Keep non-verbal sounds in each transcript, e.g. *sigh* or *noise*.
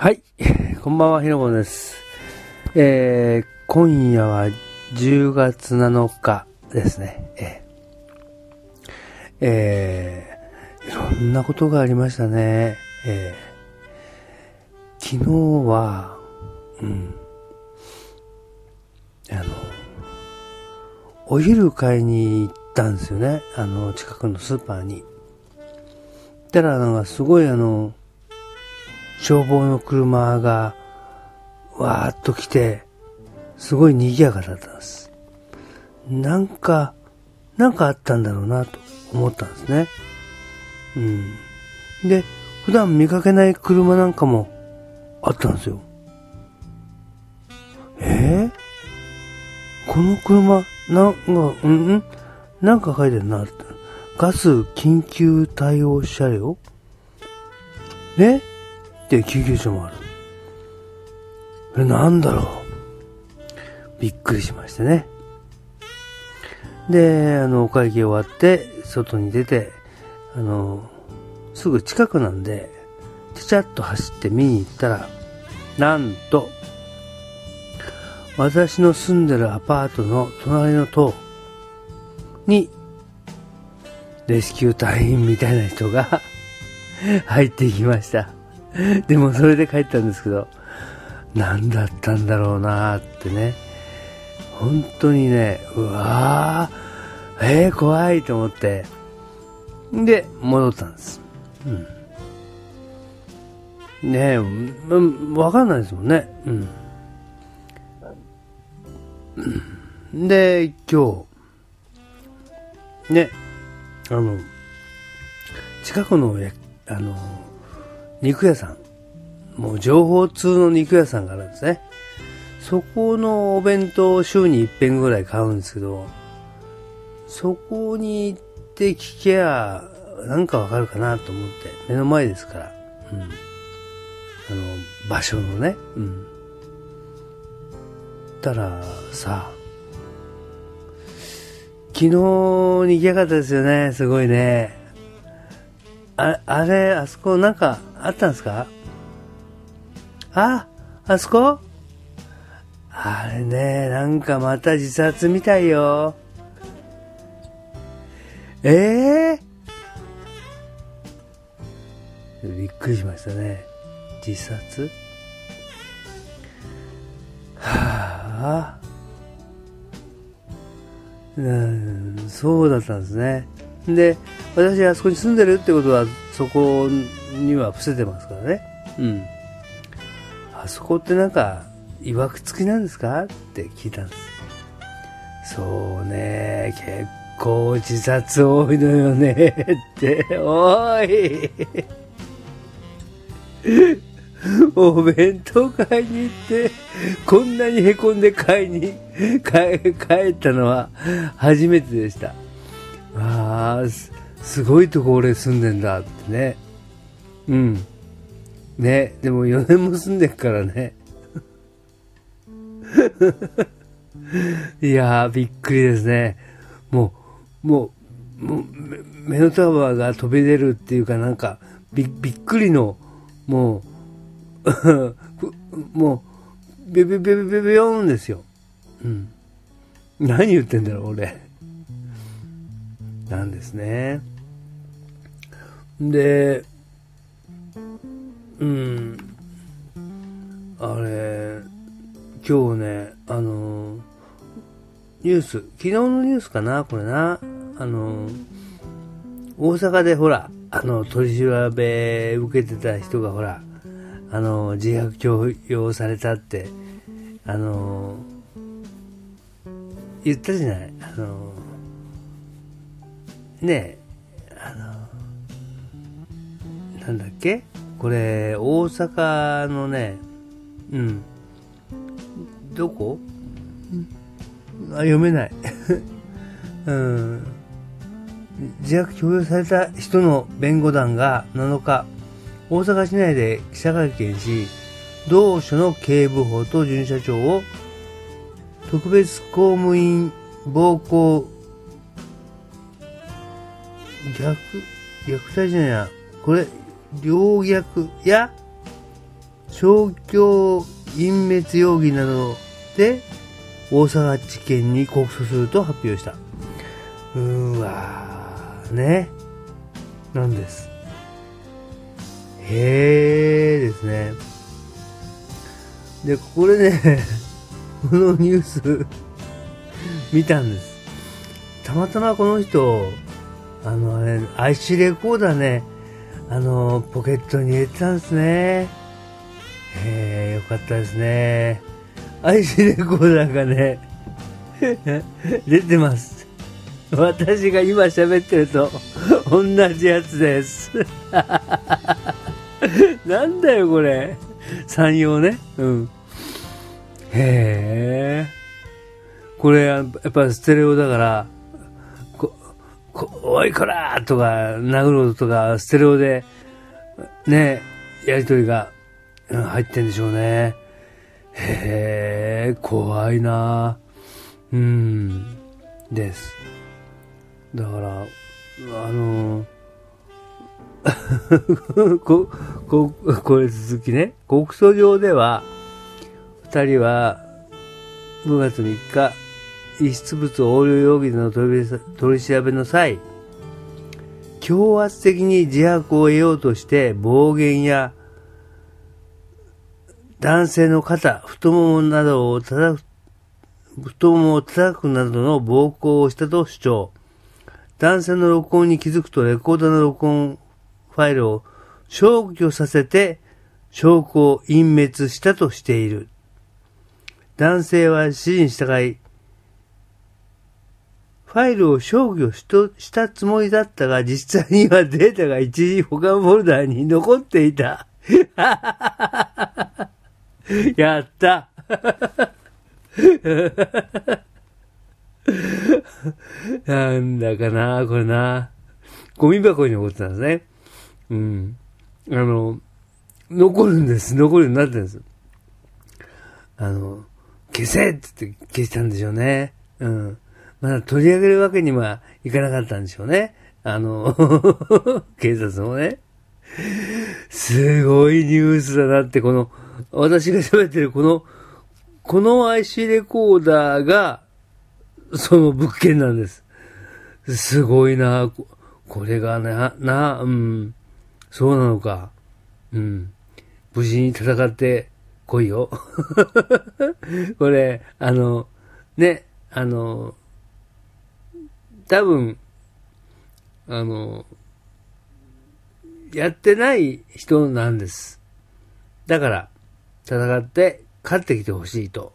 はい。*laughs* こんばんは、ひろぼんです。えー、今夜は10月7日ですね。えー、えー、いろんなことがありましたね。えー、昨日は、うん、あの、お昼買いに行ったんですよね。あの、近くのスーパーに。たら、なんかすごいあの、消防の車がわーっと来て、すごい賑やかだったんです。なんか、なんかあったんだろうなと思ったんですね。うん。で、普段見かけない車なんかもあったんですよ。えー、この車、なんか、うんん？なんか書いてるなって。ガス緊急対応車両？ねって救急車もある。え、なんだろう？びっくりしましたね。で、あの、お会計終わって、外に出て、あの、すぐ近くなんで、ちゃちゃっと走って見に行ったら、なんと、私の住んでるアパートの隣の棟に、レスキュー隊員みたいな人が *laughs* 入ってきました。*laughs* でもそれで帰ったんですけど、何だったんだろうなってね。本当にね、うわー、えー、怖いと思って。で、戻ったんです。うん。ねえ、うんわかんないですもんね。うん。で、今日、ね、あの、近くの、あの、肉屋さん、もう情報通の肉屋さんがあるんですね。そこのお弁当を週に一遍ぐらい買うんですけど、そこに行って聞けば、なんかわかるかなと思って、目の前ですから、うん。あの、場所のね、うん。たら、さ、昨日賑やかったですよね、すごいね。ああれ、あそこなんかあったんですか？あ、あそこ？あれね、なんかまた自殺みたいよ。ええびっくりしましたね。自殺？はあ。うん、そうだったんですね。で、私あそこに住んでるってことは、そこには伏せてますからね。うん。あそこってなんか、いわくつきなんですかって聞いたんです。そうね、結構自殺多いのよね、って、おいお弁当買いに行って、こんなに凹んで買いに、帰ったのは初めてでした。あ、すごいとこ俺住んでんだってね。うん。ね、でも4年も住んでるからね。*laughs* いや、びっくりですね。もう、もう、もう、目のタワーが飛び出るっていうかなんか、びびっくりの、もう、*laughs* もう、ビビビビビビヨーンですよ。うん。何言ってんだろう、俺。なんですね。で、うん。あれ、今日ね、あの、ニュース、昨日のニュースかな、これな。あの、大阪でほら、あの、取り調べ受けてた人がほら、あの、自白強要されたって、あの、言ったじゃない。あの、ねえ、あの、なんだっけ？これ、大阪のね、うん、どこ？あ、読めない。*laughs* うん。自白強要された人の弁護団が7日、大阪市内で記者会見し、同署の警部補と巡査長を特別公務員暴行逆、虐待じゃないな。これ、両虐や、傷商標隠滅容疑などで大阪地検に告訴すると発表した。うーわー、ね。なんです。へーですね。で、これね、*laughs* このニュース見たんです。たまたまこの人、あのね、IC レコーダーね、あの、ポケットに入れてたんですね。えー、よかったですね。IC レコーダーがね、出てます。私が今喋ってると同じやつです。*laughs* なんだよこれ。山陽ね。うん。へえ。これ、やっぱステレオだから、おいこらとか、殴るとか、ステレオで、ね、やりとりが、入ってんでしょうね。へえ、怖いなうん、です。だから、あの *laughs* こ、こ、これ続きね。国訴上では、二人は5月3日、遺失物横領容疑での取り調べの際、強圧的に自白を得ようとして暴言や男性の肩、太ももなどを叩く、太ももを叩くなどの暴行をしたと主張。男性の録音に気づくとレコーダーの録音ファイルを消去させて証拠を隠滅したとしている。男性は指示に従い、ファイルを消去したつもりだったが、実際にはデータが一時保管フォルダーに残っていた。*laughs* やった *laughs* なんだかな、これな。ゴミ箱に残ってたんですね。うん。あの、残るんです。残るようになってるんです。あの、消せって言って消したんでしょうね。うん。まだ取り上げるわけにはいかなかったんでしょうね。あの、*laughs* 警察もね。すごいニュースだなって、この、私が喋ってるこの、この IC レコーダーが、その物件なんです。すごいな。これがな、な、うん。そうなのか。うん。無事に戦って来いよ。*laughs* これ、あの、ね、あの、多分、あの、やってない人なんです。だから、戦って勝ってきてほしいと、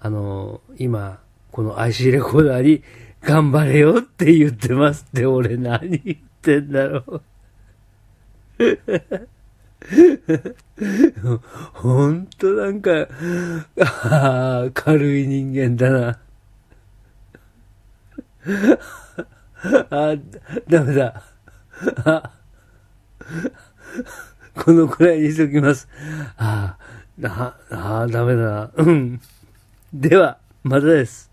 あの、今、この IC レコーダーに頑張れよって言ってますって、俺何言ってんだろう。ほんとなんか、ああ、軽い人間だな。あ、ダメだ。あ、このくらいにしときます。ああ、あ、ダメだな。うん。では、またです。